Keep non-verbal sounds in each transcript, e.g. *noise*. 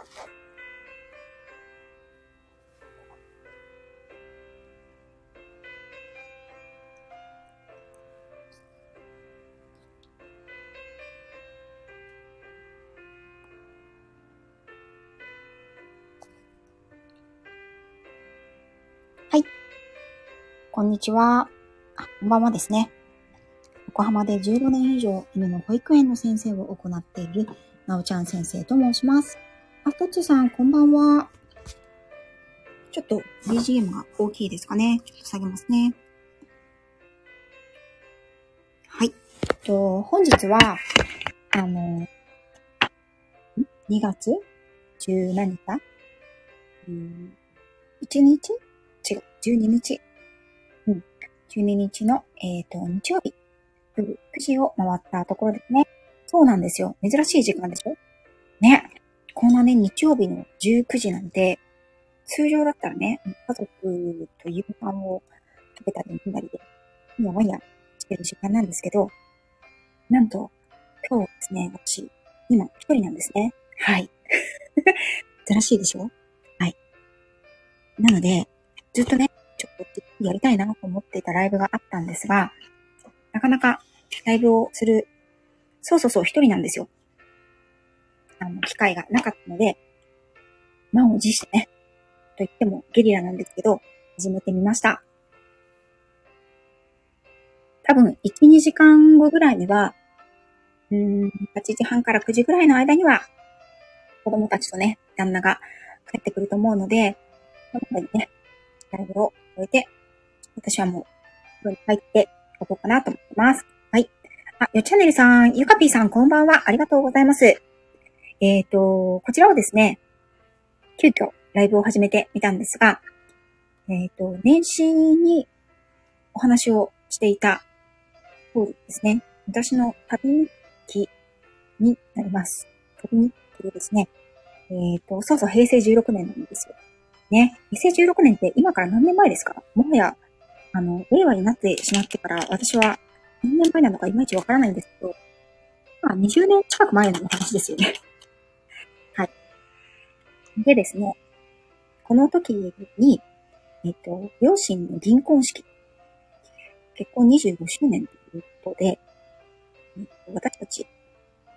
はいこんにちは。あ、こんばんはですね。横浜で15年以上犬の保育園の先生を行っているなおちゃん先生と申します。あ、とつさん、こんばんは。ちょっと BGM が大きいですかね。ちょっと下げますね。はい。えっと、本日は、あの、2月？10何か ?1 日？違う、12日？うん12日の、えっ、ー、と、日曜日、夜9時を回ったところですね。そうなんですよ。珍しい時間でしょ？ね。こんなね、日曜日の19時なんて、通常だったらね、家族と夕飯を食べたり飲んだりで、やわやしてる時間なんですけど、なんと、今日ですね、私、今一人なんですね。はい。*laughs* 珍しいでしょ？はい。なので、ずっとね、ちょっとやりたいなと思っていたライブがあったんですが、なかなかライブをする、そうそうそう、一人なんですよ。あの、機会がなかったので、満を持してね、と言ってもゲリラなんですけど、始めてみました。多分、1、2時間後ぐらいには、うーん、8時半から9時ぐらいの間には、子供たちとね、旦那が帰ってくると思うので、やっぱりね、ライブを終えて、私はもう、風呂に入っておこうかなと思ってます。はい。あ、よチャンネルさん、ゆかぴーさん、こんばんは。ありがとうございます。えっ、ー、と、こちらをですね、急遽ライブを始めてみたんですが、えっ、ー、と、年始にお話をしていた通りですね、私の旅日記になります。旅日記でですね、えっ、ー、と、そうそう、平成16年なんですよ。ね、2016年って今から何年前ですか？もはや、あの、令和になってしまってから私は何年前なのかいまいちわからないんですけど、まあ20年近く前の話ですよね。でですね、この時に、えっ、と、両親の銀婚式、結婚25周年ということで、私たち、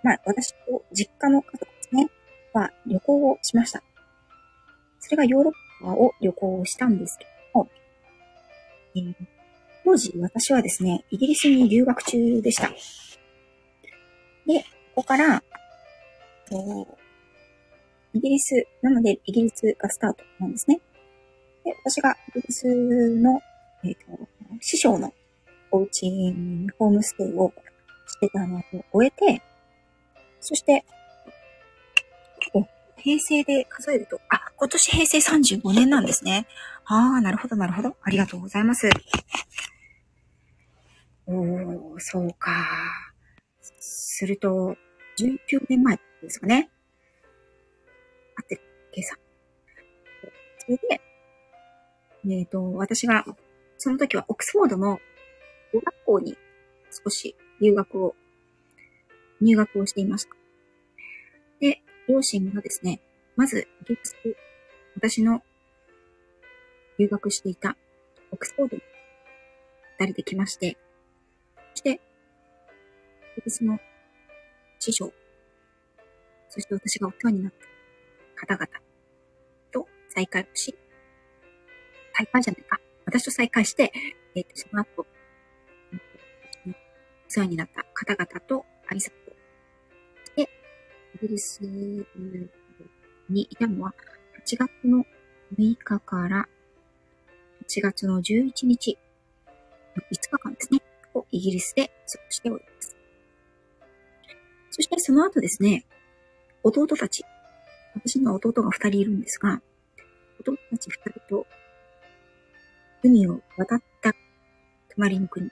まあ私と実家の家族ですね、は旅行をしました。それがヨーロッパを旅行したんですけども、えー、当時私はですね、イギリスに留学中でした。で、ここから、えー、イギリス、なのでイギリスがスタートなんですね。で、私がイギリスの、えっ、ー、と、師匠のお家にホームステイをしてたのを終えて、そして、平成で数えると、あ、今年平成35年なんですね。ああ、なるほど、なるほど。ありがとうございます。おー、そうか。すると、19年前ですかね。あって、計算。それで、えっ、ー、と、私が、その時はオックスフォードの語学校に少し留学を、入学をしていました。で、両親がですね、まず、イギリス、私の留学していたオックスフォードに二人で来まして、そして、イギリスの師匠、そして私がお世話になった方々再会をし、再会じゃないか。私と再会して、えっ、ー、と、その後、お世話になった方々と挨拶をして、イギリスにいたのは、8月の6日から8月の11日、5日間ですね、をイギリスで過ごしております。そしてその後ですね、弟たち、私には弟が2人いるんですが、弟たち2人と海を渡った隣の国、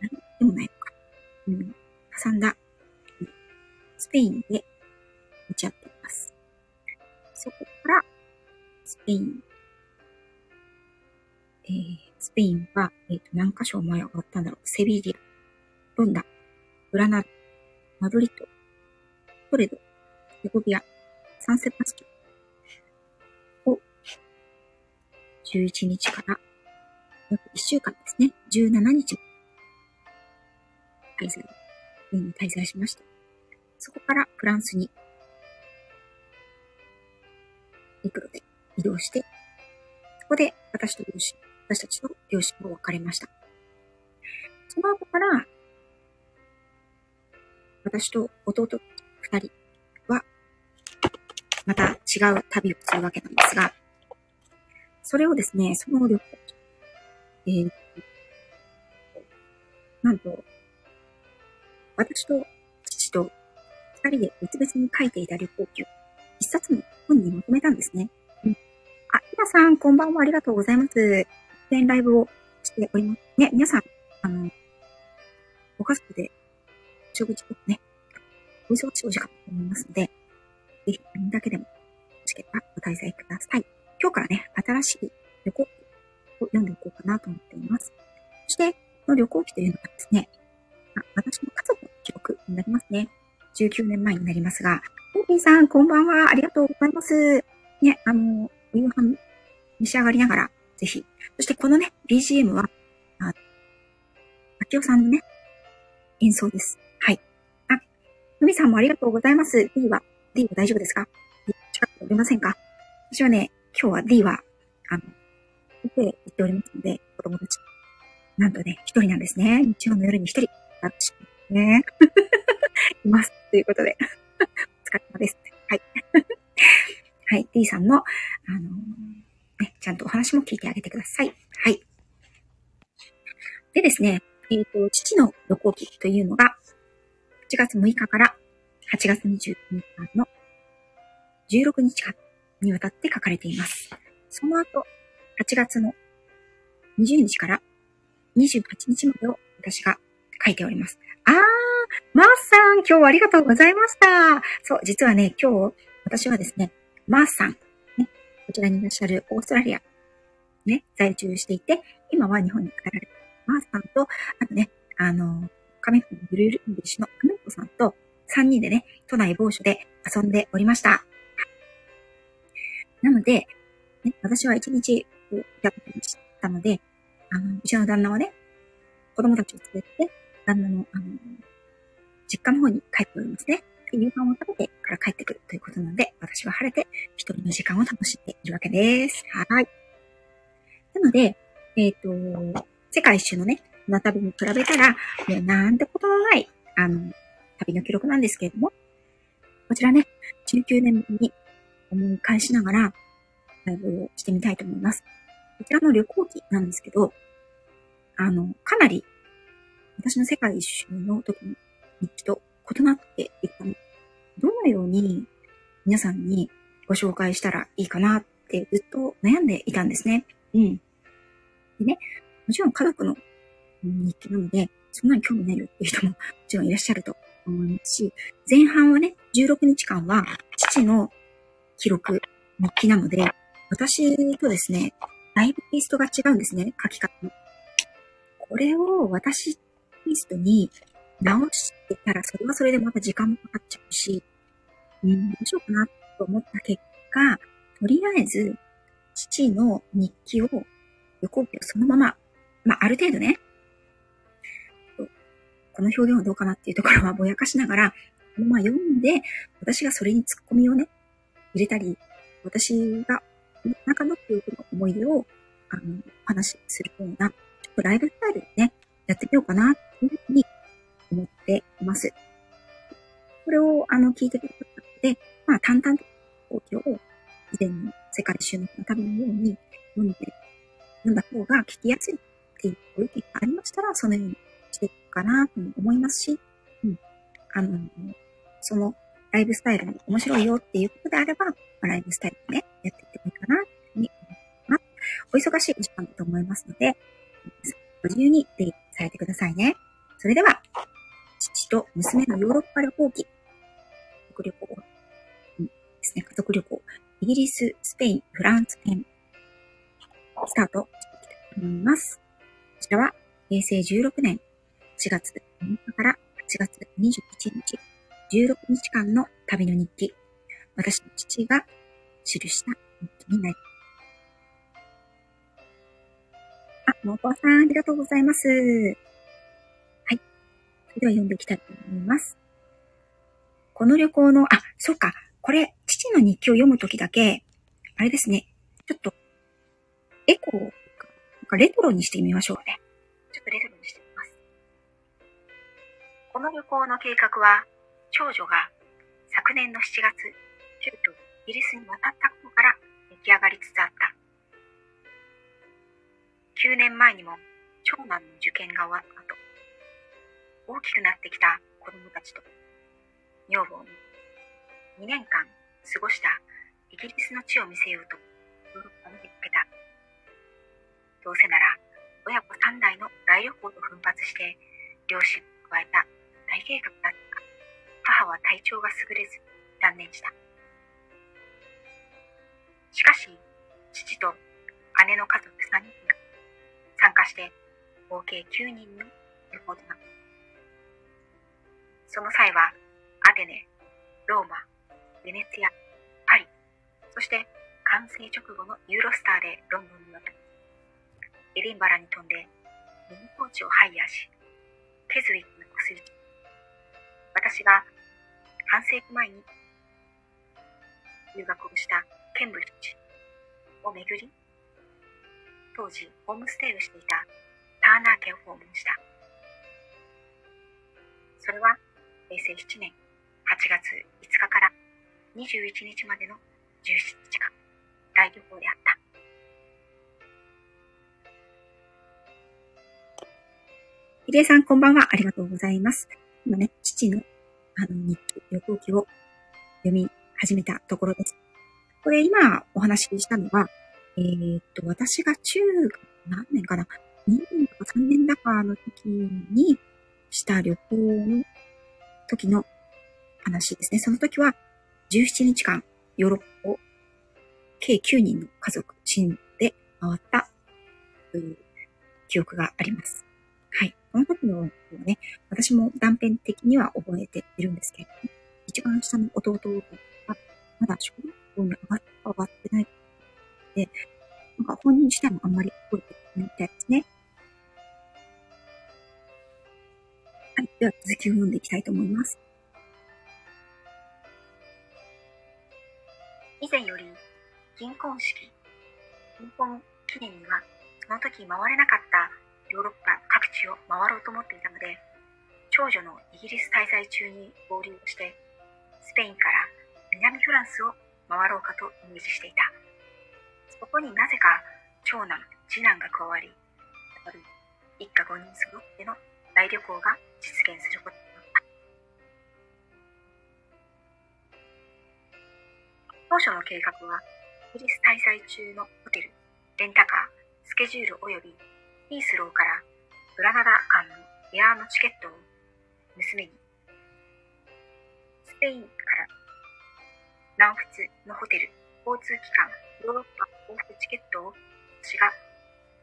何でもないのか、海を挟んだスペインで打ち合っています。そこから、スペイン。えー、スペインは、えっ、ー、と、何箇所前終わったんだろう。セビリア、ロンダ、グラナダ、マドリッド、トレド、セゴビア、サンセバスト11日から。約1週間ですね、17日。滞在、に滞在しました。そこからフランスに。陸路で移動して、そこで私と両親、私たちと両親が別れました。その後から、私と弟二人は、また違う旅をするわけなんですが、それをですね、その旅行、えー、なんと、私と父と二人で別々に書いていた旅行記を一冊の本にまとめたんですね。うん。あ、皆さん、こんばんは、ありがとうございます。出演ライブをしております。ね、皆さん、あの、ご家族で食事とかね、お忙しいお時間と思いますので、ぜひ、何だけでも、欲しければご滞在ください。今日からね、新しい旅行記を読んでいこうかなと思っています。そして、この旅行記というのがですね、あ私の家族の記録になりますね。19年前になりますが、オーピーさん、こんばんは。ありがとうございます。ね、あの、夕飯召し上がりながら、ぜひ。そしてこのね、BGM は、あ、秋夫さんのね、演奏です。はい。あ、のみさんもありがとうございます。D は、D は大丈夫ですか？近くおりませんか？私はね、今日は D は、あの、先生言っておりますので、子供たち。なんとね、一人なんですね。日曜の夜に一人。私、ね。*laughs* います。ということで。*laughs* お疲れ様です。はい。*laughs* はい。D さんの、あの、ね、ちゃんとお話も聞いてあげてください。はい。でですね、えっ、ー、と、父の旅行記というのが、8月6日から8月29日の16日間にわたって書かれています。その後、8月の20日から28日までを私が書いております。あー、マースさん、今日はありがとうございました。そう、実はね、今日、私はですね、マースさん、ね、こちらにいらっしゃるオーストラリア、ね、在住していて、今は日本に帰られるマースさんと、あとね、あの、カメフのゆるゆるイングリッシュのカメコさんと、3人でね、都内某所で遊んでおりました。なので、ね、私は1日やってましたので、あの、うちの旦那はね、子供たちを連れて、旦那の、あの、実家の方に帰っておりますね。夕飯を食べてから帰ってくるということなので、私は晴れて一人の時間を楽しんでいるわけです。はい。なので、えっ、ー、と、世界一周のね、船旅に比べたら、もうなんてことのない、あの、旅の記録なんですけれども、こちらね、19年ぶりに思い返しながら、ライブをしてみたいと思います。こちらの旅行記なんですけど、あの、かなり、私の世界一周の時の日記と異なっていったの。どのように皆さんにご紹介したらいいかなってずっと悩んでいたんですね。うん。でね、もちろん家族の日記なので、そんなに興味ないよっていう人ももちろんいらっしゃると思いますし、前半はね、16日間は父の記録、日記なので、私とですね、だいぶテイストが違うんですね、書き方の。これを私テイストに直してたら、それはそれでまた時間もかかっちゃうし、うん、どうしようかなと思った結果、とりあえず、父の日記を、旅行記をそのまま、まあ、ある程度ね、この表現はどうかなっていうところはぼやかしながら、まま読んで、私がそれに突っ込みをね、入れたり、私が中の記憶の思い出を、あの、お話しするような、ちょっとライブスタイルでね、やってみようかな、というふうに思っています。これを、あの、聞いてくださったので、まあ、淡々と、東京を以前の世界一周の旅のように読んで、読んだ方が聞きやすいっていうご意見がありましたら、そのようにしていくかなと思いますし、うん。あの、そのライブスタイルも面白いよっていうことであれば、まあ、ライブスタイルね、やっていってもいいかな、というふうに思います。お忙しい時間だと思いますので、ご自由に出入りされてくださいね。それでは、父と娘のヨーロッパ旅行記、家族旅行、ですね、家族旅行、イギリス、スペイン、フランス編、スタートしていきたいと思います。こちらは、平成16年4月6日から8月21日、16日間の旅の日記。私の父が記した日記になります。あ、もこさん、ありがとうございます。はい。それでは読んでいきたいと思います。この旅行の、あ、そうか。これ、父の日記を読むときだけ、あれですね。ちょっと、エコーか、レトロにしてみましょうね。ちょっとレトロにしてみます。この旅行の計画は、長女が昨年の7月、急遽イギリスに渡った頃から出来上がりつつあった。9年前にも長男の受験が終わった後、大きくなってきた子供たちと女房に2年間過ごしたイギリスの地を見せようとヨーロッパに出かけた。どうせなら親子3代の大旅行と奮発して両親を加えた大計画だった、母は体調が優れず断念した。しかし、父と姉の家族3人が参加して合計9人の旅行となった。その際はアテネ、ローマ、ベネツィア、パリ、そして完成直後のユーロスターでロンドンに渡り、エディンバラに飛んでミニコーチをハイヤーし、ケズウィックの薬私が半世紀前に留学をしたケンブリッジを巡り、当時ホームステイをしていたターナー家を訪問した。それは平成7年8月5日から21日までの17日間、大旅行であった。ひでえさん、こんばんは。ありがとうございます。今ね、父の、あの、日記、旅行記を読み始めたところです。これ今お話ししたのは、えー、っと、私が中学何年かな ?2 年とか3年だかの時にした旅行の時の話ですね。その時は17日間ヨーロッパを計9人の家族、チームで回ったという記憶があります。はい。この時のね、私も断片的には覚えているんですけれども、一番下の弟がまだ小学校に上が上がってないで、なんか本人自体もあんまり覚えてないみたいですね。はい。では続きを読んでいきたいと思います。以前より銀婚式、銀婚記念にはその時回れなかったヨーロッパ地を回ろうと思っていたので、長女のイギリス滞在中に合流して、スペインから南フランスを回ろうかとイメージしていた。そこになぜか長男、次男が加わり、一家5人揃っての大旅行が実現することになった当初の計画は、イギリス滞在中のホテル、レンタカー、スケジュール及びヒースローからグラナダ間のエアーのチケットを娘に、スペインから南仏のホテル、交通機関、ヨーロッパ往復チケットを私が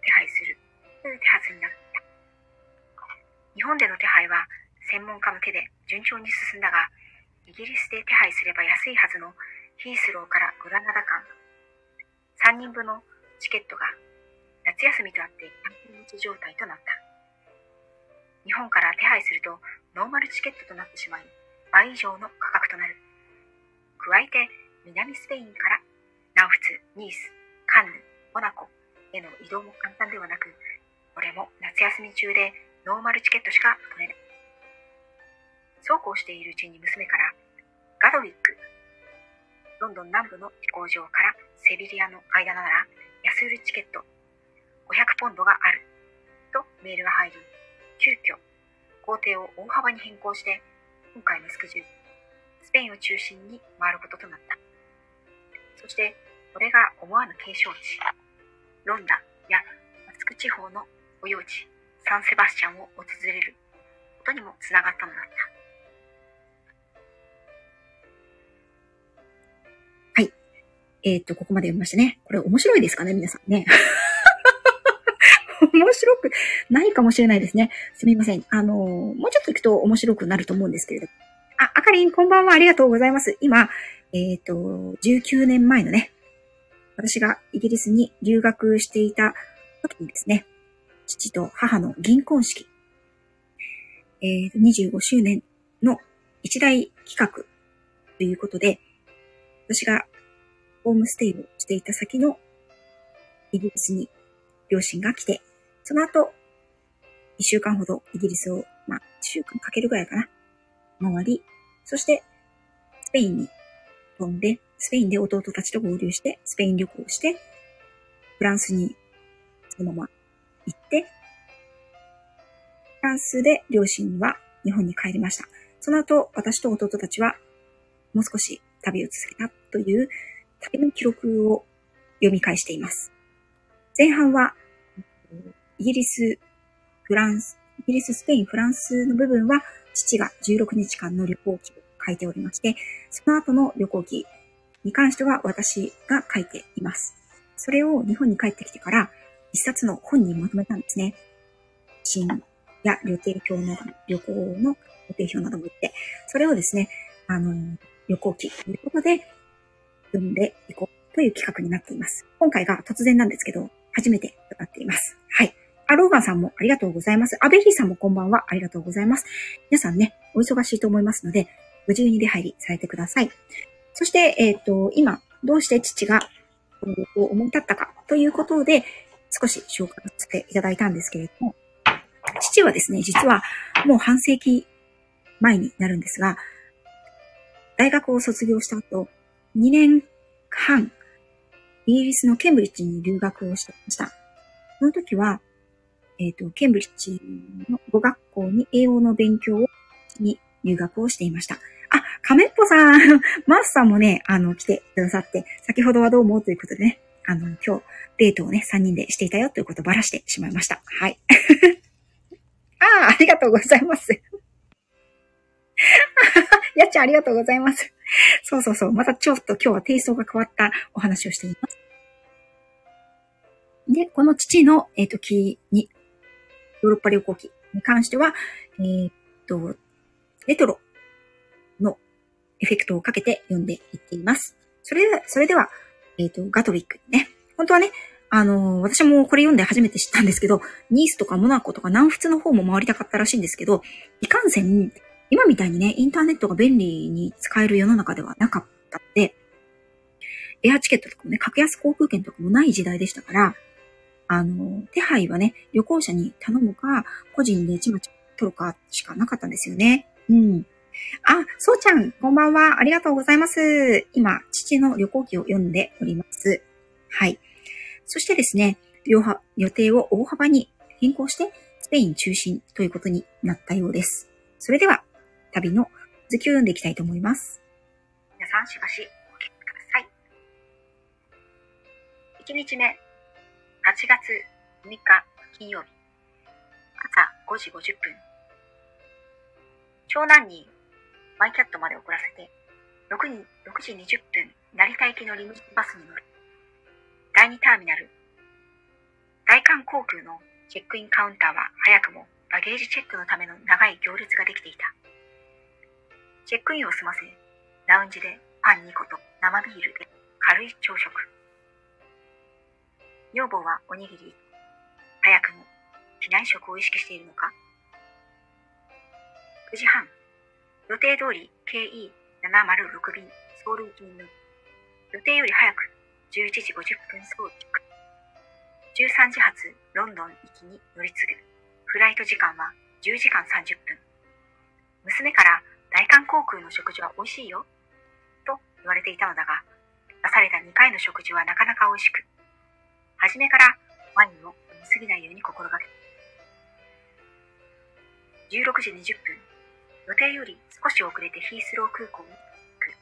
手配するという手はずになった。日本での手配は専門家の手で順調に進んだが、イギリスで手配すれば安いはずのヒースローからグラナダ間、3人分のチケットが夏休みとあってキャンプ持ち状態となった。日本から手配するとノーマルチケットとなってしまい、倍以上の価格となる。加えて、南スペインから南仏、ニース、カンヌ、モナコへの移動も簡単ではなく、これも夏休み中でノーマルチケットしか取れない。そうこうしているうちに娘から、ガドウィックロンドン南部の飛行場からセビリアの間なら安売りチケット500ポンドがあるとメールが入り、急遽工程を大幅に変更して今回のスケジュール、スペインを中心に回ることとなった。そして、これが思わぬ景勝地、ロンダやマスク地方の保養地、サンセバスチャンを訪れることにもつながったのだったはい。えっ、と、ここまで読みましたね。これ面白いですかね皆さんね。*laughs* 面白くないかもしれないですね。すみません。あのもうちょっと行くと面白くなると思うんですけれど。あ、あかりん、こんばんは。ありがとうございます。今、えっ、ー、と、19年前のね、私がイギリスに留学していた時にですね、父と母の銀婚式、えー、25周年の一大企画ということで、私がホームステイをしていた先のイギリスに両親が来て、その後、一週間ほどイギリスを、まあ、一週間かけるぐらいかな、回り、そして、スペインに飛んで、スペインで弟たちと合流して、スペイン旅行をして、フランスにそのまま行って、フランスで両親は日本に帰りました。その後、私と弟たちはもう少し旅を続けたという旅の記録を読み返しています。前半は、イギリス、フランス、イギリス、スペイン、フランスの部分は、父が16日間の旅行記を書いておりまして、その後の旅行記に関しては私が書いています。それを日本に帰ってきてから、一冊の本にまとめたんですね。新や予定表の、旅行の予定表なども言って、それをですね、あの、旅行記ということで、読んでいこうという企画になっています。今回が突然なんですけど、初めて伺っています。はい。アローガンさんもありがとうございます。アベリーさんもこんばんは。ありがとうございます。皆さんね、お忙しいと思いますので、ご自由に出入りされてください。そして、えっ、ー、と、今、どうして父がこの旅行を思い立ったかということで、少し紹介させていただいたんですけれども、父はですね、実はもう半世紀前になるんですが、大学を卒業した後、2年半、イギリスのケンブリッジに留学をしていました。その時は、えっ、ー、と、ケンブリッジの語学校に英語の勉強をに留学をしていました。あ、カメッポさん、*laughs* マスさんもね、あの、来てくださって、先ほどはどうもということでね、あの、今日、デートをね、3人でしていたよということをばらしてしまいました。はい。*laughs* ああ、ありがとうございます。*laughs* やっちゃんありがとうございます。そうそうそう。またちょっと今日はテイストが変わったお話をしています。で、この父の、えっ、ー、と、木に、ヨーロッパ旅行記に関しては、えっ、と、レトロのエフェクトをかけて読んでいっています。それでは、それでは、えっ、と、ガトリックね。本当はね、あのー、私もこれ読んで初めて知ったんですけど、ニースとかモナコとか南仏の方も回りたかったらしいんですけど、いかんせん、今みたいにね、インターネットが便利に使える世の中ではなかったので、エアチケットとかもね、格安航空券とかもない時代でしたから、あの、手配はね、旅行者に頼むか、個人でちまちま取るかしかなかったんですよね。うん。あ、そうちゃん、こんばんは。ありがとうございます。今、父の旅行記を読んでおります。はい。そしてですね、予定を大幅に変更して、スペイン中心ということになったようです。それでは、旅の続きを読んでいきたいと思います。皆さん、しばしお聞きください。1日目、8月6日金曜日、朝5時50分。長男にマイキャットまで送らせて、6, 6時20分、成田行きのリムジンバスに乗る。第2ターミナル。大韓航空のチェックインカウンターは早くもバゲージチェックのための長い行列ができていた。チェックインを済ませ、ラウンジでパン2個と生ビールで軽い朝食。女房はおにぎり。早くも機内食を意識しているのか ?9 時半。予定通り KE706 便ソウル行きに乗る。予定より早く11時50分ソウル着。13時発ロンドン行きに乗り継ぐ。フライト時間は10時間30分。娘から大韓航空の食事は美味しいよ。と言われていたのだが、出された2回の食事はなかなか美味しく、初めからワインを飲みすぎないように心がけ16時20分、予定より少し遅れてヒースロー空港に行く。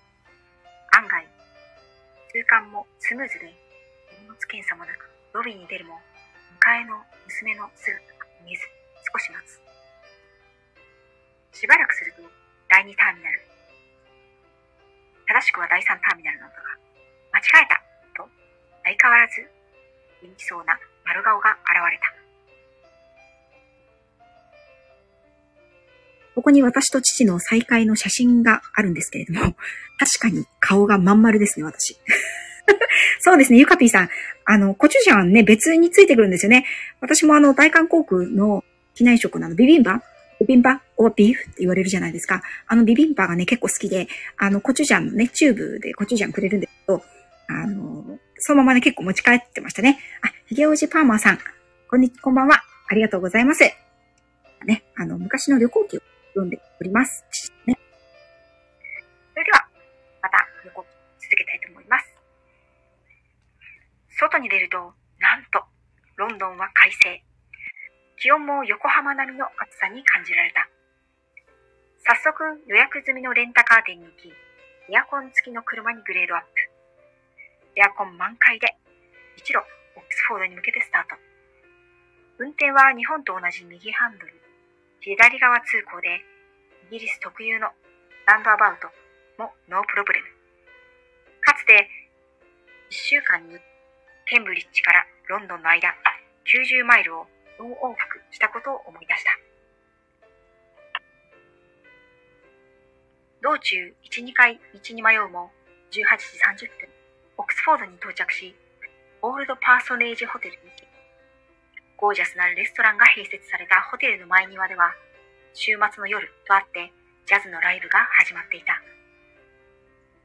案外、通関もスムーズで、荷物検査もなく、ロビーに出るも、迎えの娘の姿が見えず、少し待つ。しばらくすると、第2ターミナル。正しくは第3ターミナルなのだが、間違えたと、相変わらず、元気そうな丸顔が現れた。ここに私と父の再会の写真があるんですけれども、*laughs* 確かに顔がまん丸ですね、私。*laughs* そうですね、ゆかぴーさん。あの、コチュジャンね、別についてくるんですよね。私もあの、大韓航空の機内食なの、ビビンバビビンバオービーフって言われるじゃないですか。あのビビンバがね、結構好きで、あの、コチュジャンのね、チューブでコチュジャンくれるんですけど、あの、そのままね、結構持ち帰ってましたね。あ、ヒゲオジパーマーさん、こんにちはこんばんは。ありがとうございます。ね、あの、昔の旅行記を読んでおります。ね。それでは、また旅行続けたいと思います。外に出ると、なんと、ロンドンは快晴。気温も横浜並みの暑さに感じられた。早速予約済みのレンタカー店に行き、エアコン付きの車にグレードアップ。エアコン満開で、一路オックスフォードに向けてスタート。運転は日本と同じ右ハンドル、左側通行で、イギリス特有のランドアバウトもノープロブレム。かつて、1週間にケンブリッジからロンドンの間90マイルをノ往復したことを思い出した。道中1、2回道に迷うも18時30分、オックスフォードに到着し、オールドパーソネージホテルに行き、ゴージャスなレストランが併設されたホテルの前庭では、週末の夜とあってジャズのライブが始まっていた。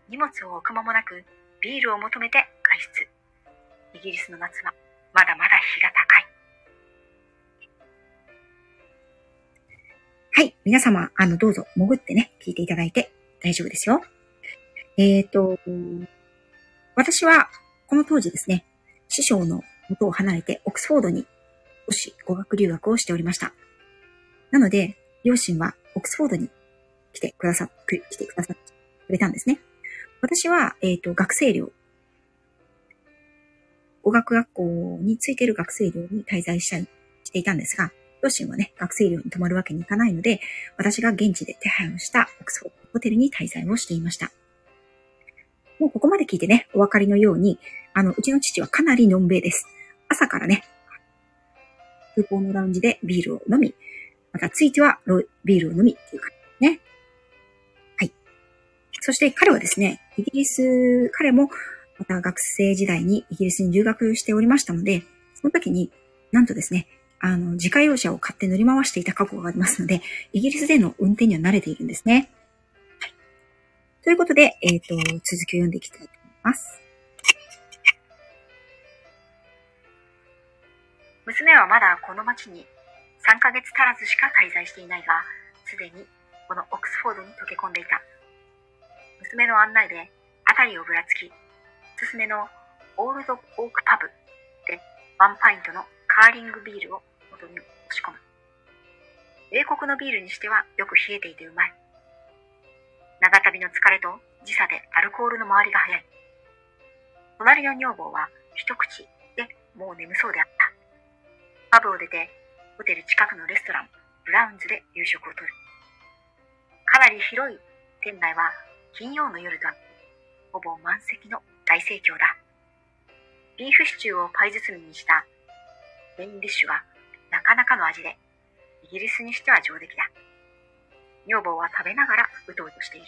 荷物を置く間もなくビールを求めて外出。イギリスの夏はまだまだ日が高い。はい。皆様、あの、どうぞ、潜ってね、聞いていただいて大丈夫ですよ。えっ、ー、と、私は、この当時ですね、師匠の元を離れて、オックスフォードに少し語学留学をしておりました。なので、両親はオックスフォードに来てくださ、来てくださってくれたんですね。私は、えっ、ー、と、学生寮、語学学校についている学生寮に滞在したしていたんですが、両親はね、学生寮に泊まるわけにいかないので、私が現地で手配をしたオックスフォードホテルに滞在をしていました。もうここまで聞いてね、お分かりのように、あの、うちの父はかなりのんべいです。朝からね、空港のラウンジでビールを飲み、またついてはビールを飲みっていう感じですね。はい。そして彼はですね、イギリス、彼もまた学生時代にイギリスに留学しておりましたので、その時になんとですね、あの、自家用車を買って乗り回していた過去がありますので、イギリスでの運転には慣れているんですね。ということで、えっ、ー、と、続きを読んでいきたいと思います。娘はまだこの町に3ヶ月足らずしか滞在していないが、すでにこのオックスフォードに溶け込んでいた。娘の案内で辺りをぶらつき、おすすめのオールドオークパブでワンパイントのカーリングビールを喉に押し込む。英国のビールにしてはよく冷えていてうまい。長旅の疲れと時差でアルコールの周りが早い。隣の女房は一口でもう眠そうであった。パブを出て、ホテル近くのレストラン、ブラウンズで夕食をとる。かなり広い店内は金曜の夜とほぼ満席の大盛況だ。ビーフシチューをパイ包みにしたメインディッシュはなかなかの味で、イギリスにしては上出来だ。女房は食べながらうとうとしている。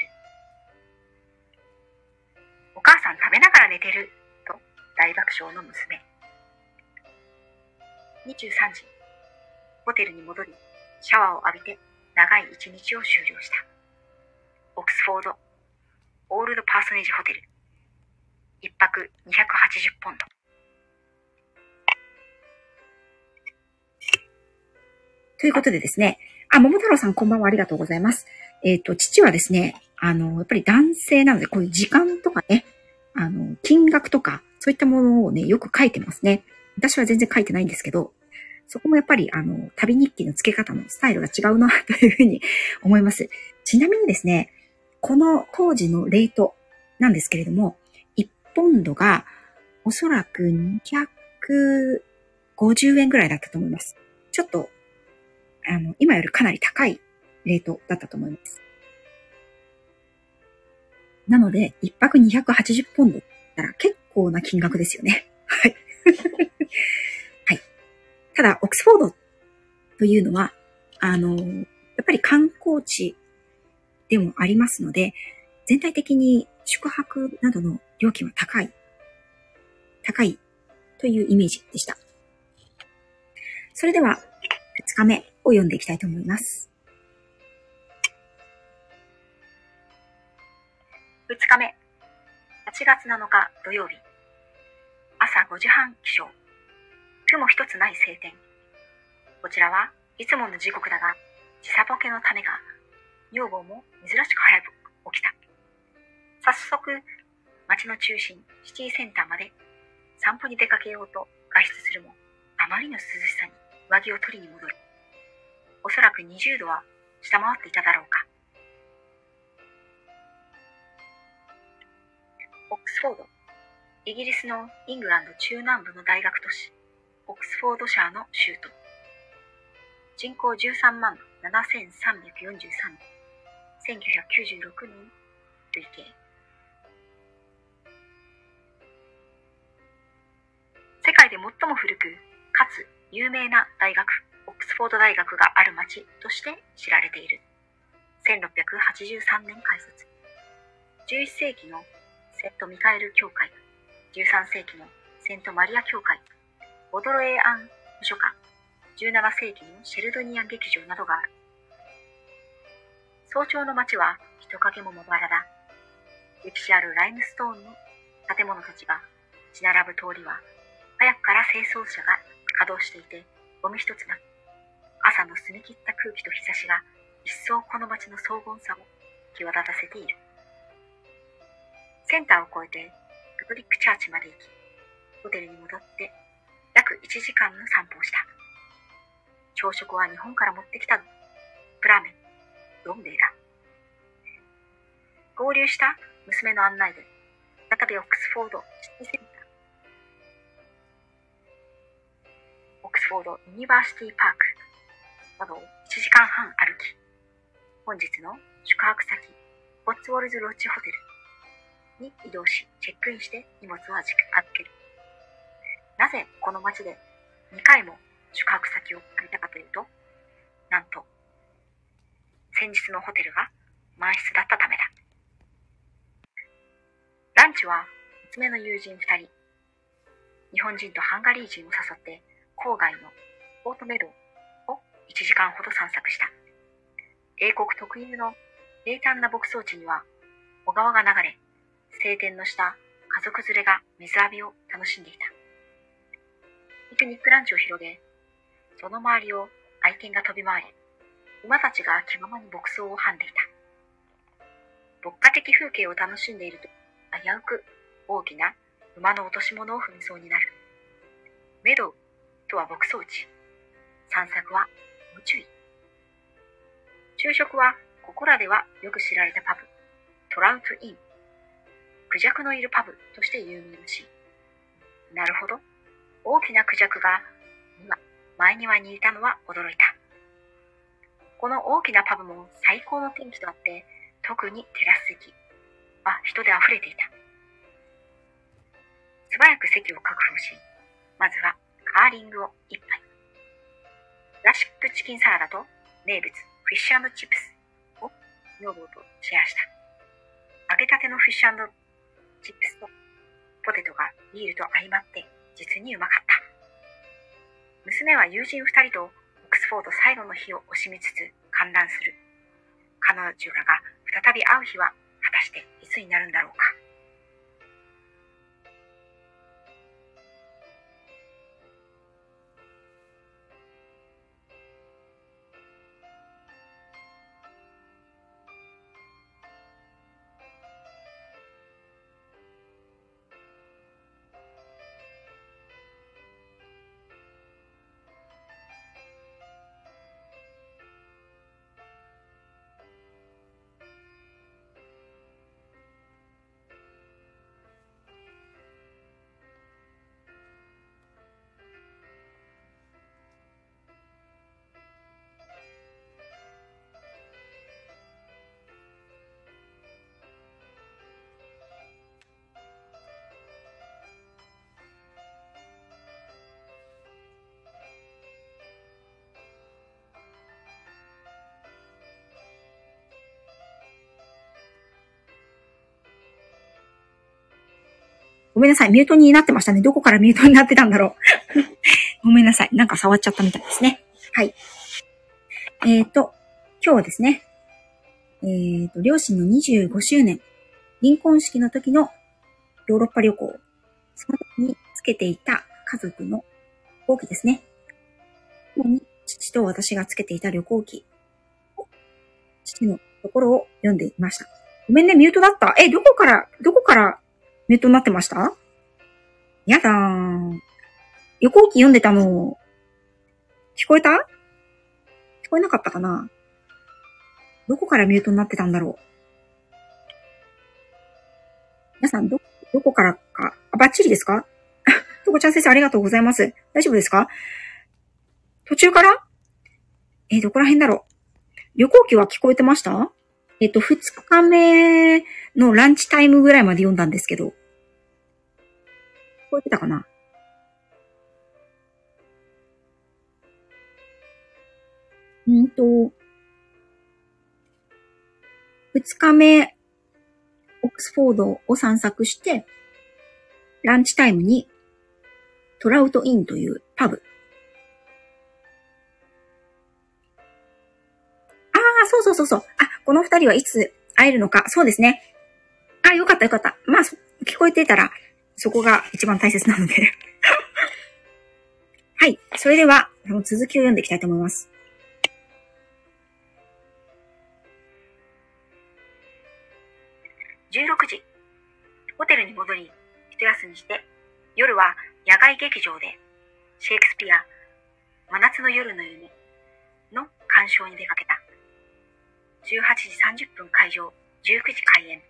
お母さん食べながら寝てると大爆笑の娘。23時、ホテルに戻り、シャワーを浴びて長い一日を終了した。オックスフォード、オールドパーソネージホテル。一泊280ポンド。ということでですね、あ、桃太郎さんこんばんはありがとうございます。えっ、ー、と、父はですね、あの、やっぱり男性なので、こういう時間とかね、あの、金額とか、そういったものをね、よく書いてますね。私は全然書いてないんですけど、そこもやっぱり、あの、旅日記の付け方のスタイルが違うな、*laughs* というふうに *laughs* 思います。ちなみにですね、この当時のレートなんですけれども、1ポンドがおそらく250円ぐらいだったと思います。ちょっとあの、今よりかなり高いレートだったと思います。なので、一泊280ポンドったら結構な金額ですよね。*laughs* はい。*laughs* はい。ただ、オックスフォードというのは、あの、やっぱり観光地でもありますので、全体的に宿泊などの料金は高い。高いというイメージでした。それでは、2日目を読んでいきたいと思います。2日目、8月7日土曜日、朝5時半起床、雲一つない晴天。こちらはいつもの時刻だが、時差ボケのためか、女房も珍しく早く起きた。早速、町の中心、シティセンターまで散歩に出かけようと外出するも、あまりの涼しさに上着を取りに戻る。おそらく20度は下回っていただろうか。オックスフォード。イギリスのイングランド中南部の大学都市、オックスフォードシャーの州都。人口13万7343人。1996年累計。世界で最も古く、かつ有名な大学、オックスフォード大学がある町として知られている。1683年開設。11世紀のセント・ミカエル教会、13世紀のセント・マリア教会、ボドロエアン図書館、17世紀のシェルドニアン劇場などがある。早朝の街は人影もまばらだ。歴史あるライムストーンの建物たちが血並ぶ通りは、早くから清掃車が稼働していて、ゴミ一つなく、朝の澄み切った空気と日差しが一層この街の荘厳さを際立たせている。センターを越えてカトリックチャーチまで行き、ホテルに戻って約1時間の散歩をした。朝食は日本から持ってきたプラーメン、ロンベイだ。合流した娘の案内で、再びオックスフォードシティセンター、オックスフォードユニバーシティパークなどを1時間半歩き、本日の宿泊先、コッツウォルズロッジホテルに移動し、チェックインして荷物を預ける。なぜこの街で2回も宿泊先を借りたかというと、なんと、先日のホテルが満室だったためだ。ランチは娘の友人2人、日本人とハンガリー人を誘って郊外のポートメドを1時間ほど散策した。英国特有の平坦な牧草地には小川が流れ、晴天の下、家族連れが水浴びを楽しんでいた。ピクニックランチを広げ、その周りを愛犬が飛び回り、馬たちが気ままに牧草をはんでいた。牧歌的風景を楽しんでいると、危うく大きな馬の落とし物を踏みそうになる。メドウとは牧草地。散策はご注意。昼食はここらではよく知られたパブ、トラウトイン。クジャクのいるパブとして有名らしい。なるほど。大きなクジャクが今、前庭にいたのは驚いた。この大きなパブも最高の天気とあって、特にテラス席は人で溢れていた。素早く席を確保し、まずはカーリングを一杯。ラシックチキンサラダと名物フィッシュチップスを女房とシェアした。揚げたてのフィッシュチップスとポテトがビールと相まって実にうまかった。娘は友人二人とオックスフォード最後の日を惜しみつつ観覧する。彼女らが再び会う日は果たしていつになるんだろうか。ごめんなさい。ミュートになってましたね。どこからミュートになってたんだろう。*laughs* ごめんなさい。なんか触っちゃったみたいですね。はい。えっ、ー、と、今日はですね、えっ、ー、と、両親の25周年、銀婚式の時のヨーロッパ旅行、その時につけていた家族の飛行機ですね。に父と私がつけていた旅行機、父のところを読んでいました。ごめんね、ミュートだった。え、どこから、どこからミュートになってました？やだー。旅行機読んでたの、聞こえた？聞こえなかったかな？どこからミュートになってたんだろう？皆さん、ど、どこからか、あ、バッチリですか？*laughs* とこちゃん先生ありがとうございます。大丈夫ですか？途中から？えー、どこら辺だろう？旅行機は聞こえてました？えっ、と、二日目のランチタイムぐらいまで読んだんですけど。聞こえてたかな？うんと、二日目、オックスフォードを散策して、ランチタイムにトラウトインというパブ。ああ、そうそうそうそう。あ、この二人はいつ会えるのか？そうですね。あ、よかったよかった。まあ、聞こえてたら、そこが一番大切なので *laughs* はい。それでは、続きを読んでいきたいと思います。16時、ホテルに戻り、一休みして、夜は野外劇場で、シェイクスピア、真夏の夜の夢の鑑賞に出かけた。18時30分会場、19時開演。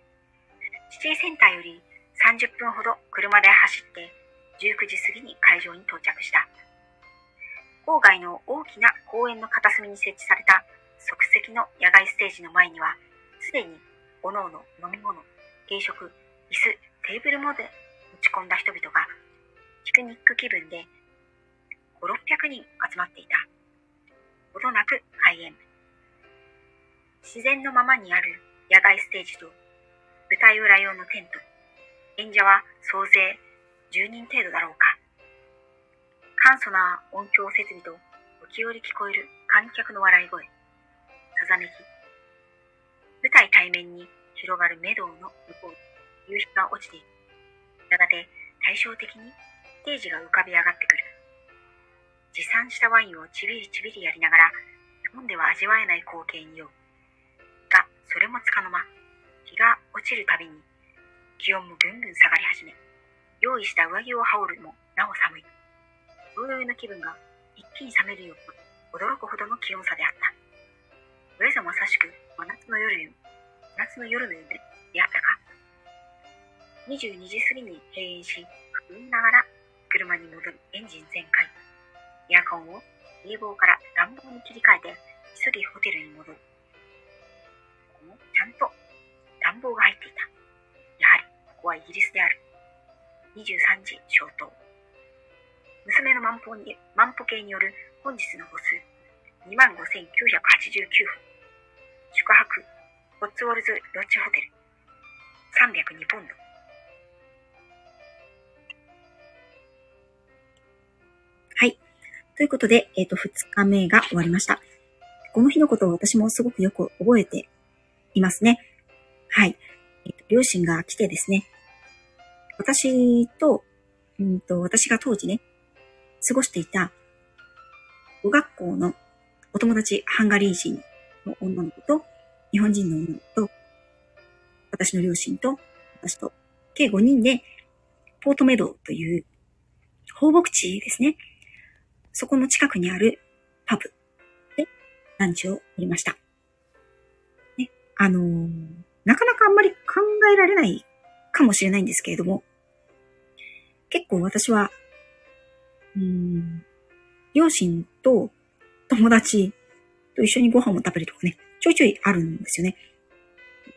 シティセンターより30分ほど車で走って19時過ぎに会場に到着した。郊外の大きな公園の片隅に設置された即席の野外ステージの前には、すでに各々飲み物、軽食、椅子、テーブルまで持ち込んだ人々が、ピクニック気分で5、600人集まっていた。ほどなく開演。自然のままにある野外ステージと舞台裏用のテント。演者は総勢10人程度だろうか。簡素な音響設備と時折聞こえる観客の笑い声、さざめき。舞台対面に広がるメドウの向こう夕日が落ちていく。やがて対照的にステージが浮かび上がってくる。持参したワインをちびりちびりやりながら、日本では味わえない光景に酔う。それもつかの間、日が落ちるたびに、気温もぐんぐん下がり始め、用意した上着を羽織るもなお寒い。同様の気分が一気に冷めるよう驚くほどの気温差であった。これぞまさしく真夏の夜夏の夜の夢であったか ?22 時過ぎに閉園し、踏みながら車に戻りエンジン全開。エアコンを冷房から暖房に切り替えて急ぎホテルに戻る。もちゃんと暖房が入っていた。やはりここはイギリスである。23時消灯。娘の万歩に万歩計による本日の歩数25,989分。宿泊コッツウォルズ・ロッジホテル302ポンドはい。ということで、えっ、ー、と、2日目が終わりました。この日のことを私もすごくよく覚えていますね。はい。えっ、と、両親が来てですね、私と、うんと、私が当時ね、過ごしていた、語学校のお友達、ハンガリー人の女の子と、日本人の女の子と、私の両親と、私と、計5人で、ポートメドという放牧地ですね。そこの近くにあるパブでランチをやりました。あのー、なかなかあんまり考えられないかもしれないんですけれども、結構私は、うん、両親と友達と一緒にご飯を食べるとかね、ちょいちょいあるんですよね。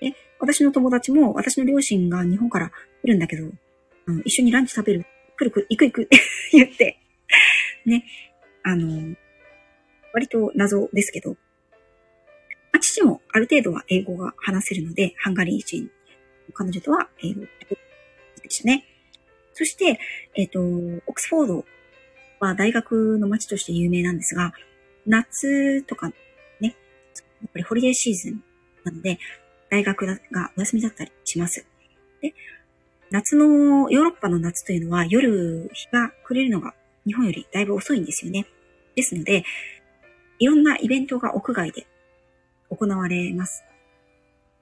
で、私の友達も、私の両親が日本から来るんだけど、あの、一緒にランチ食べる。来る来る、行く行くって *laughs* 言って、ね、あの、割と謎ですけど、まあ、父もある程度は英語が話せるので、ハンガリー人、彼女とは英語でしたね。そして、えっ、ー、と、オックスフォードは大学の街として有名なんですが、夏とかね、やっぱりホリデーシーズンなので、大学がお休みだったりします。で、夏の、ヨーロッパの夏というのは夜日が暮れるのが日本よりだいぶ遅いんですよね。ですので、いろんなイベントが屋外で行われます。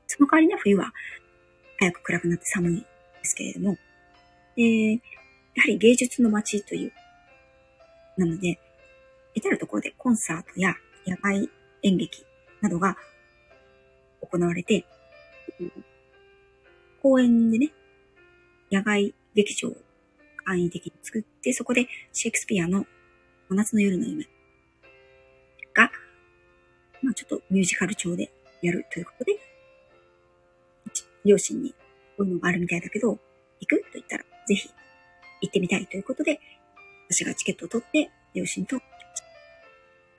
その代わりに冬は早く暗くなって寒いですけれども、で、やはり芸術の街という、なので、至るところでコンサートや野外演劇などが行われて、公園でね、野外劇場を簡易的に作って、そこでシェイクスピアの真夏の夜の夢、まあちょっとミュージカル調でやるということで、両親にこういうのがあるみたいだけど、行くと言ったら、ぜひ行ってみたいということで、私がチケットを取って、両親と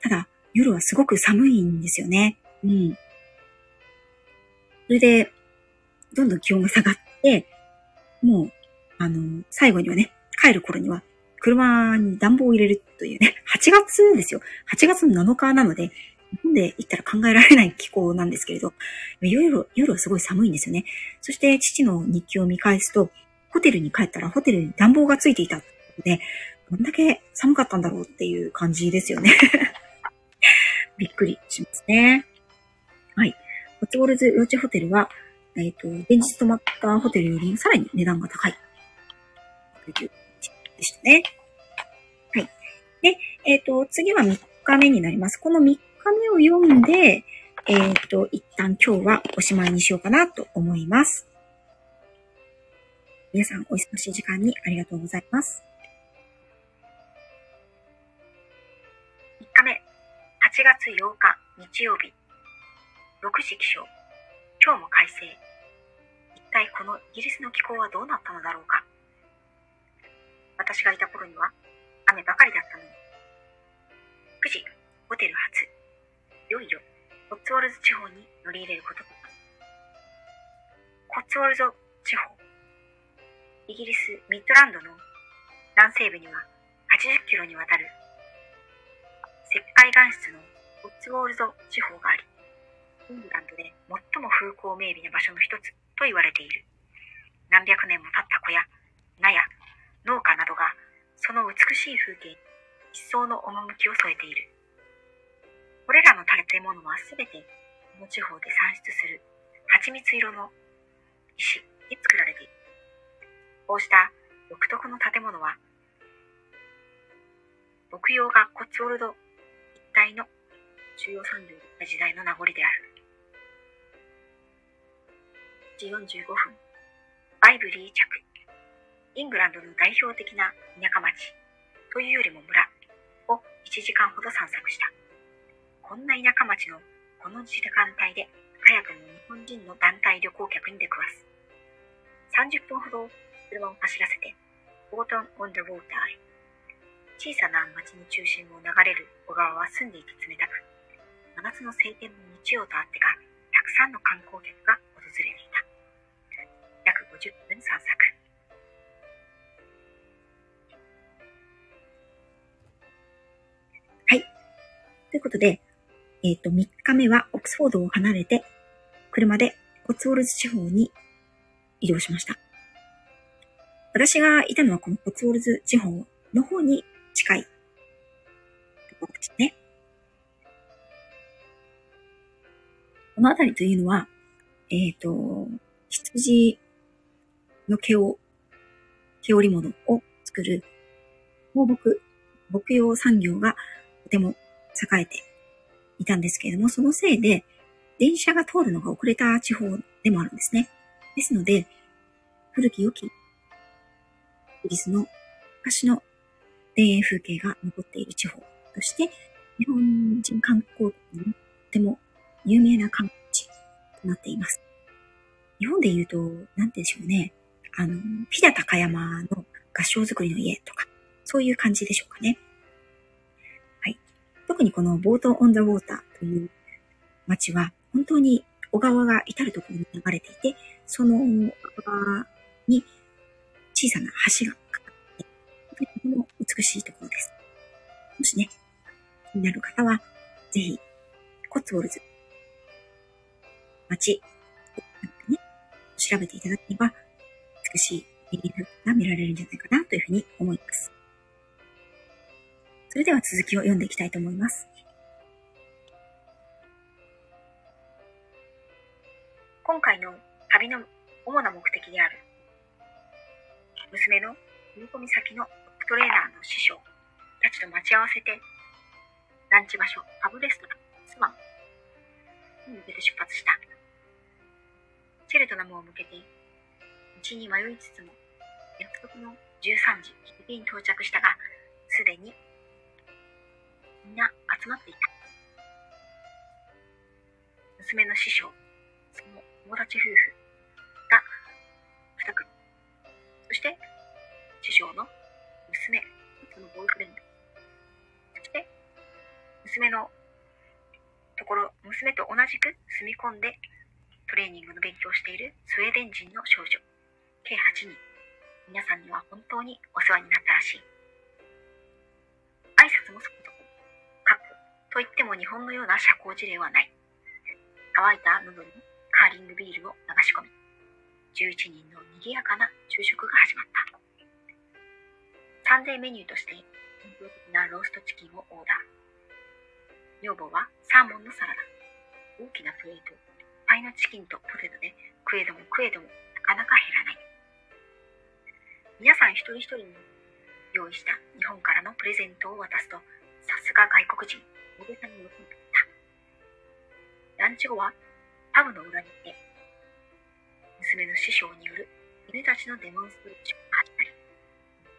ただ、夜はすごく寒いんですよね。うん。それで、どんどん気温が下がって、もう、あの、最後にはね、帰る頃には、車に暖房を入れるというね、*laughs* 8月ですよ。8月の7日なので、日本で行ったら考えられない気候なんですけれど、夜、夜はすごい寒いんですよね。そして父の日記を見返すと、ホテルに帰ったらホテルに暖房がついていたので、どんだけ寒かったんだろうっていう感じですよね。*laughs* びっくりしますね。はい。ホツウォルズロッジホテルは、えっ、ー、と、現実泊まったホテルよりさらに値段が高い。というでしたね。はい。で、えっ、ー、と、次は3日目になります。この3日目を読んで、えっ、ー、と、一旦今日はおしまいにしようかなと思います。皆さんお忙しい時間にありがとうございます。3日目、8月8日日曜日、6時起床、今日も快晴。一体このイギリスの気候はどうなったのだろうか。私がいた頃には雨ばかりだったのに。9時、ホテル初。よいよ、コッツウォルズ地方に乗り入れることコッツウォルズ地方。イギリス・ミッドランドの南西部には80キロにわたる石灰岩質のコッツウォルズ地方があり、イングランドで最も風光明媚な場所の一つと言われている。何百年も経った小屋、納屋、農家などがその美しい風景に一層の趣を添えている。これらの建物はすべてこの地方で産出する蜂蜜色の石で作られている。こうした独特の建物は、牧羊がコツウォルド一帯の重要産業だった時代の名残である。1時45分、バイブリー着。イングランドの代表的な田舎町というよりも村を1時間ほど散策した。こんな田舎町のこの時間帯で早くも日本人の団体旅行客に出くわす。30分ほど車を走らせて、ボートン・オン・ダ・ウォーターへ。小さな町の中心を流れる小川は澄んでいて冷たく、真夏の晴天の日曜とあってか、たくさんの観光客が訪れていた。約50分散策。はいということで、えっ、ー、と、3日目はオックスフォードを離れて、車でコツウォルズ地方に移動しました。私がいたのはこのコツウォルズ地方の方に近いところですね。この辺りというのは、えっ、ー、と、羊の毛を、毛織物を作る放牧、牧羊産業がとても栄えていたんですけれども、そのせいで、電車が通るのが遅れた地方でもあるんですね。ですので、古き良き、イギリスの昔の田園風景が残っている地方として、日本人観光客にとても有名な観光地となっています。日本で言うと、なんてでしょうね。あの、飛騨高山の合掌造りの家とか、そういう感じでしょうかね。特にこのボート・オン・ザ・ウォーターという街は、本当に小川が至るところに流れていて、その小川に小さな橋がかかっても美しいところです。もしね、気になる方は、ぜひ、コッツウォルズ、街、ね、調べていただければ、美しいリリーフが見られるんじゃないかなというふうに思います。それでは続きを読んでいきたいと思います。今回の旅の主な目的である、娘の踏み込み先のトレーナーの師匠たちと待ち合わせて、ランチ場所、パブレストラン、スワンに向けて出発した。チェルトナムを向けて、道に迷いつつも、約束の13時ギリギリに到着したが、すでにみんな集まっていた。娘の師匠、その友達夫婦が2組。そして、師匠の娘、そのボーイフレンド。そして、娘のところ、娘と同じく住み込んでトレーニングの勉強をしているスウェーデン人の少女、計8人。皆さんには本当にお世話になったらしい。挨拶もそ。と言っても日本のような社交辞令はない。乾いた喉にカーリングビールを流し込み、11人の賑やかな昼食が始まった。3000メニューとして伝統的なローストチキンをオーダー。女房はサーモンのサラダ。大きなプレート、いっぱいのチキンとポテトで食えども食えどもなかなか減らない。皆さん一人一人に用意した日本からのプレゼントを渡すと、さすが外国人、大げさに喜んでいた。ランチ後は、パブの裏に行って、娘の師匠による犬たちのデモンストレーションが始まり、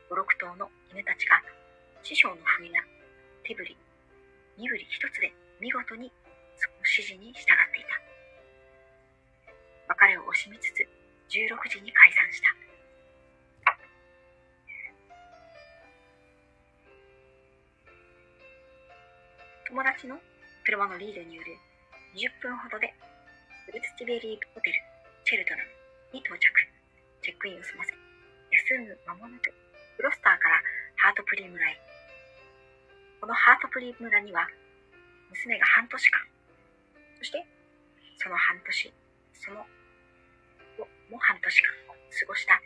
5、6頭の犬たちが師匠の笛や手振り、身振り一つで見事にその指示に従っていた。別れを惜しみつつ、16時に解散した。友達の車のリードによる20分ほどでブルツチベリーホテルチェルトナムに到着。チェックインを済ませ休む間もなくグロスターからハートプリー村へこのハートプリー村には娘が半年間そしてその半年その後も半年間過ごした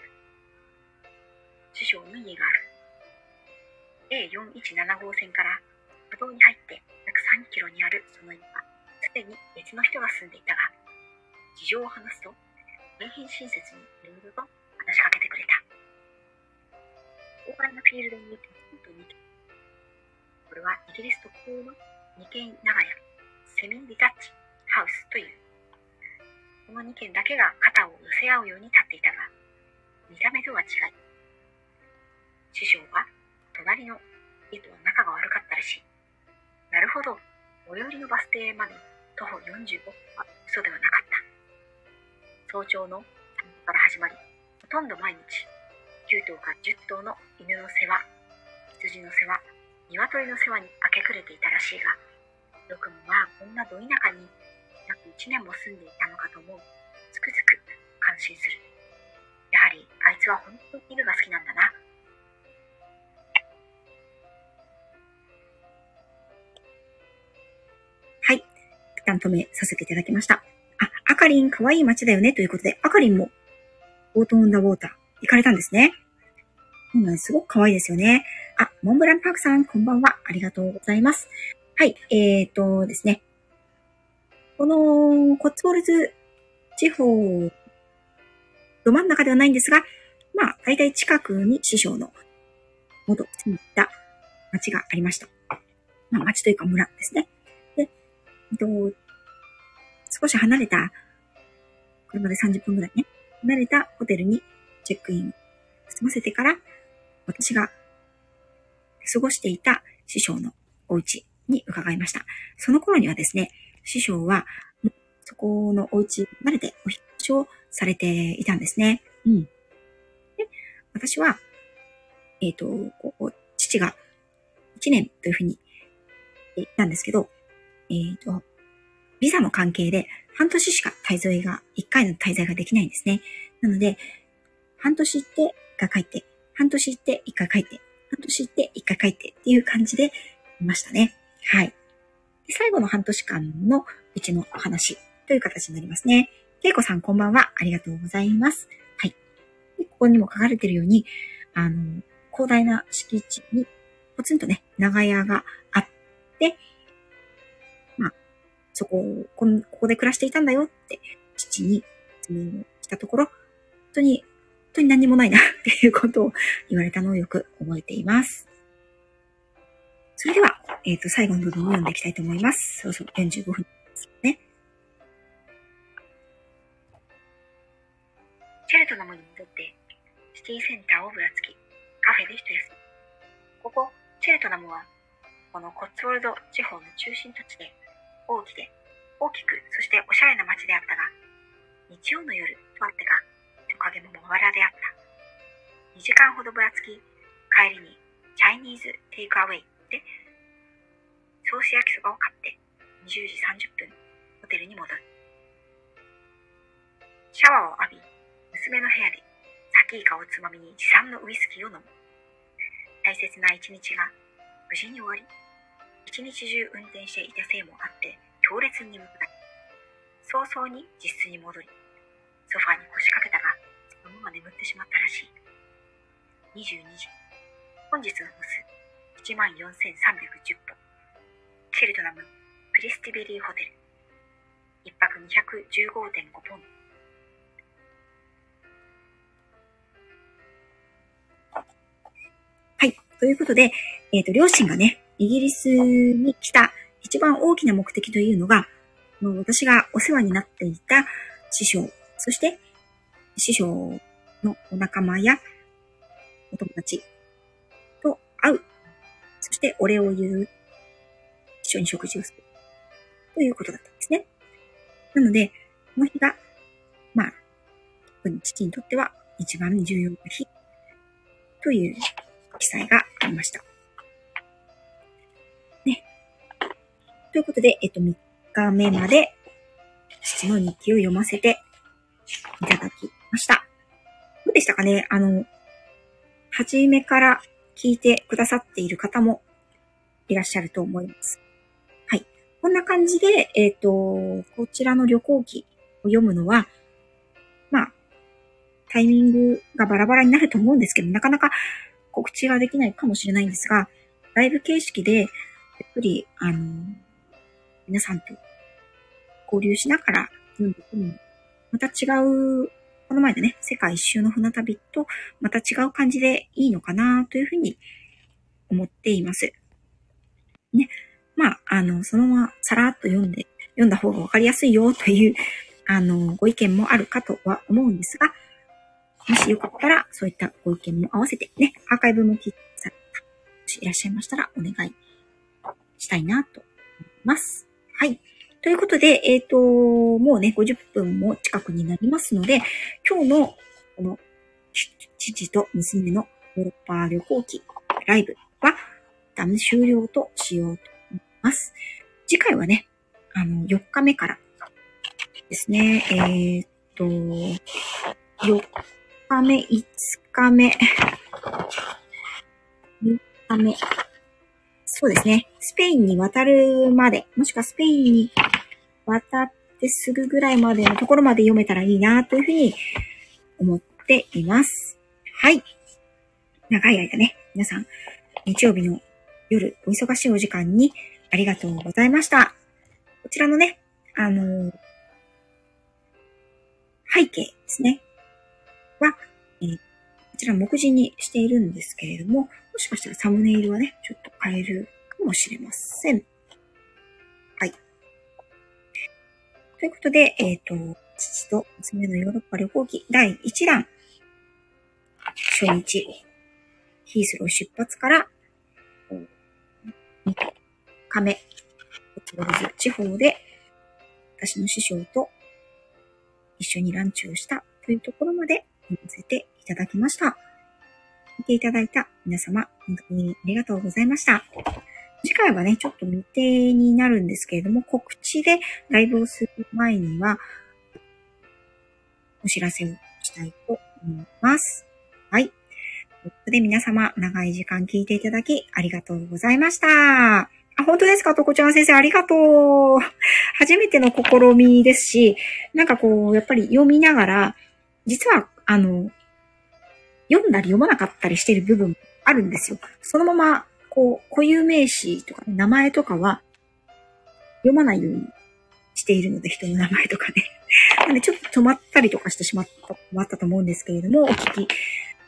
師匠の家がある。A417 号線から歩道に入って3キロにあるその家は、すでに別の人が住んでいたが、事情を話すと、名品親切にいろいろと話しかけてくれた。大柄なフィールドにポツンと2軒。これはイギリス特有の2軒長屋、セミディタッチハウスという。この2軒だけが肩を寄せ合うように立っていたが、見た目とは違い、師匠は隣の家とは仲が悪かったらしい。なるほど。最寄りのバス停まで徒歩45分は嘘ではなかった。早朝の散歩から始まり、ほとんど毎日、9頭か10頭の犬の世話、羊の世話、鶏の世話に明け暮れていたらしいが、よくもまあこんなど田舎に約1年も住んでいたのかと思う。つくづく感心する。やはりあいつは本当に犬が好きなんだな。旦止めさせていただきました。あ、あかりん、可愛い街だよね、ということで、あかりんも、オートオンダウォーター、行かれたんですね。うん、すごく可愛いですよね。あ、モンブランパークさん、こんばんは。ありがとうございます。はい、えーとですね。このコッツウォルズ地方、ど真ん中ではないんですが、まあ、大体近くに師匠の元住んだ町がありました。まあ、町というか村ですね。と、少し離れた、車で30分ぐらいね、離れたホテルにチェックイン済ませてから、私が過ごしていた師匠のお家に伺いました。その頃にはですね、師匠は、そこのお家、慣れてお引越しをされていたんですね。うん。で、私は、えっ、ー、と、父が1年というふうに言ったんですけど、えっ、ー、と、ビザの関係で半年しか滞在が、1回の滞在ができないんですね。なので、半年行って、が帰って、半年行って、1回帰って、半年行って一回書いてっていう感じでいましたね。はい。で最後の半年間のうちのお話という形になりますね。けいこさんこんばんは。ありがとうございます。はい。でここにも書かれているように、あの、広大な敷地にポツンとね、長屋があって、そこを、ここで暮らしていたんだよって、父に説明をしたところ、本当に、本当に何にもないなっていうことを言われたのをよく覚えています。それでは、えっ、ー、と、最後の部分を読んでいきたいと思います。そろそろ45分ですね。チェルトの森に戻って、シティセンターをぶらつき、カフェで一休み。ここ、チェルトナムは、このコッツウォルド地方の中心土地で、大きで、大きく、そしておしゃれな街であったが、日曜の夜とあってか、トカゲもまばらであった。2時間ほどぶらつき、帰りにチャイニーズテイクアウェイで、ソース焼きそばを買って、20時30分、ホテルに戻る。シャワーを浴び、娘の部屋でサキイカをつまみに持参のウイスキーを飲む。大切な一日が無事に終わり、一日中運転していたせいもあって強烈に眠くなり、早々に自室に戻り、ソファに腰掛けたが、そのまま眠ってしまったらしい。22時。本日の歩数、14,310歩。ケルトナム、プリスティベリーホテル。一泊215.5ポンド。ということで、えっ、ー、と、両親がね、イギリスに来た一番大きな目的というのが、もう私がお世話になっていた師匠、そして師匠のお仲間やお友達と会う。そしてお礼を言う。一緒に食事をする。ということだったんですね。なので、この日が、まあ、父にとっては一番重要な日という記載がありました。ということで、えっと、3日目まで、父の日記を読ませていただきました。どうでしたかね？あの、初めから聞いてくださっている方もいらっしゃると思います。はい。こんな感じで、えっ、ー、と、こちらの旅行記を読むのは、まあ、タイミングがバラバラになると思うんですけど、なかなか告知ができないかもしれないんですが、ライブ形式で、やっぱり、あの、皆さんと交流しながら読ん、また違う、この前のね、世界一周の船旅と、また違う感じでいいのかなというふうに思っています。ね。まあ、あの、そのままさらっと読んで、読んだ方がわかりやすいよという、あの、ご意見もあるかとは思うんですが、もしよかったら、そういったご意見も合わせてね、アーカイブも聞いてさもしいらっしゃいましたら、お願いしたいなと思います。はい。ということで、えっ、ー、と、もうね、50分も近くになりますので、今日の、この、父と娘のヨーロッパ旅行記ライブは、一旦終了としようと思います。次回はね、あの、4日目からですね、えっ、と、4日目、5日目、3日目。そうですね。スペインに渡るまで、もしくはスペインに渡ってすぐぐらいまでのところまで読めたらいいなというふうに思っています。はい。長い間ね、皆さん、日曜日の夜、お忙しいお時間にありがとうございました。こちらのね、あのー、背景ですね。は、えー、ちら目次にしているんですけれども、もしかしたらサムネイルはね、ちょっと変えるかもしれません。はい。ということで、えっ、ー、と、父と娘のヨーロッパ旅行記第1弾、初日、ヒースロー出発から、2日目、ウォルズ地方で、私の師匠と一緒にランチをしたというところまで読ませていただきました。見ていただいた皆様、本当にありがとうございました。次回はね、ちょっと未定になるんですけれども、告知でライブをする前には、お知らせをしたいと思います。はい。ということで皆様、長い時間聞いていただきありがとうございました。あ、本当ですか？とこちゃん先生、ありがとう。初めての試みですし、なんかこう、やっぱり読みながら、実は、あの、読んだり読まなかったりしてる部分もあるんですよ。そのまま、こう、固有名詞とか、ね、名前とかは、読まないようにしているので、人の名前とかね。*laughs* なんでちょっと止まったりとかしてしまったもあったと思うんですけれども、お聞きよ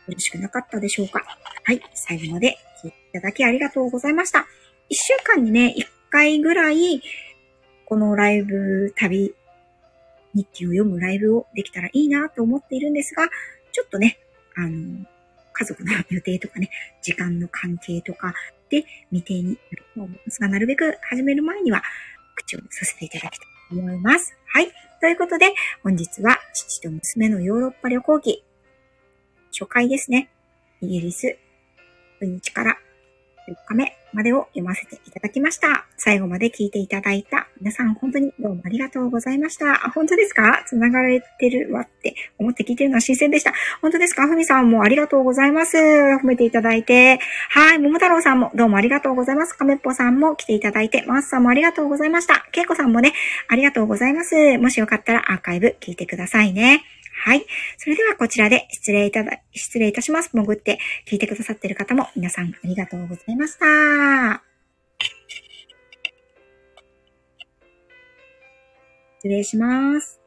ろしくなかったでしょうか。はい。最後まで聞いていただきありがとうございました。一週間にね、一回ぐらい、このライブ、旅、日記を読むライブをできたらいいなと思っているんですが、ちょっとね、あの、家族の予定とかね、時間の関係とかで未定になると思いますが、なるべく始める前には口をさせていただきたいと思います。はい。ということで、本日は父と娘のヨーロッパ旅行記、初回ですね。イギリス、日から4日目までを読ませていただきました。最後まで聞いていただいた皆さん本当にどうもありがとうございました。あ、本当ですか？繋がれてるわって思って聞いてるのは新鮮でした。本当ですか？ふみさんもありがとうございます。褒めていただいて。はい。桃太郎さんもどうもありがとうございます。亀っぽさんも来ていただいて、マースさんもありがとうございました。けいこさんもね、ありがとうございます。もしよかったらアーカイブ聞いてくださいね。はい。それではこちらで失礼いただ、失礼いたします。潜って聞いてくださっている方も皆さんありがとうございました。失礼します。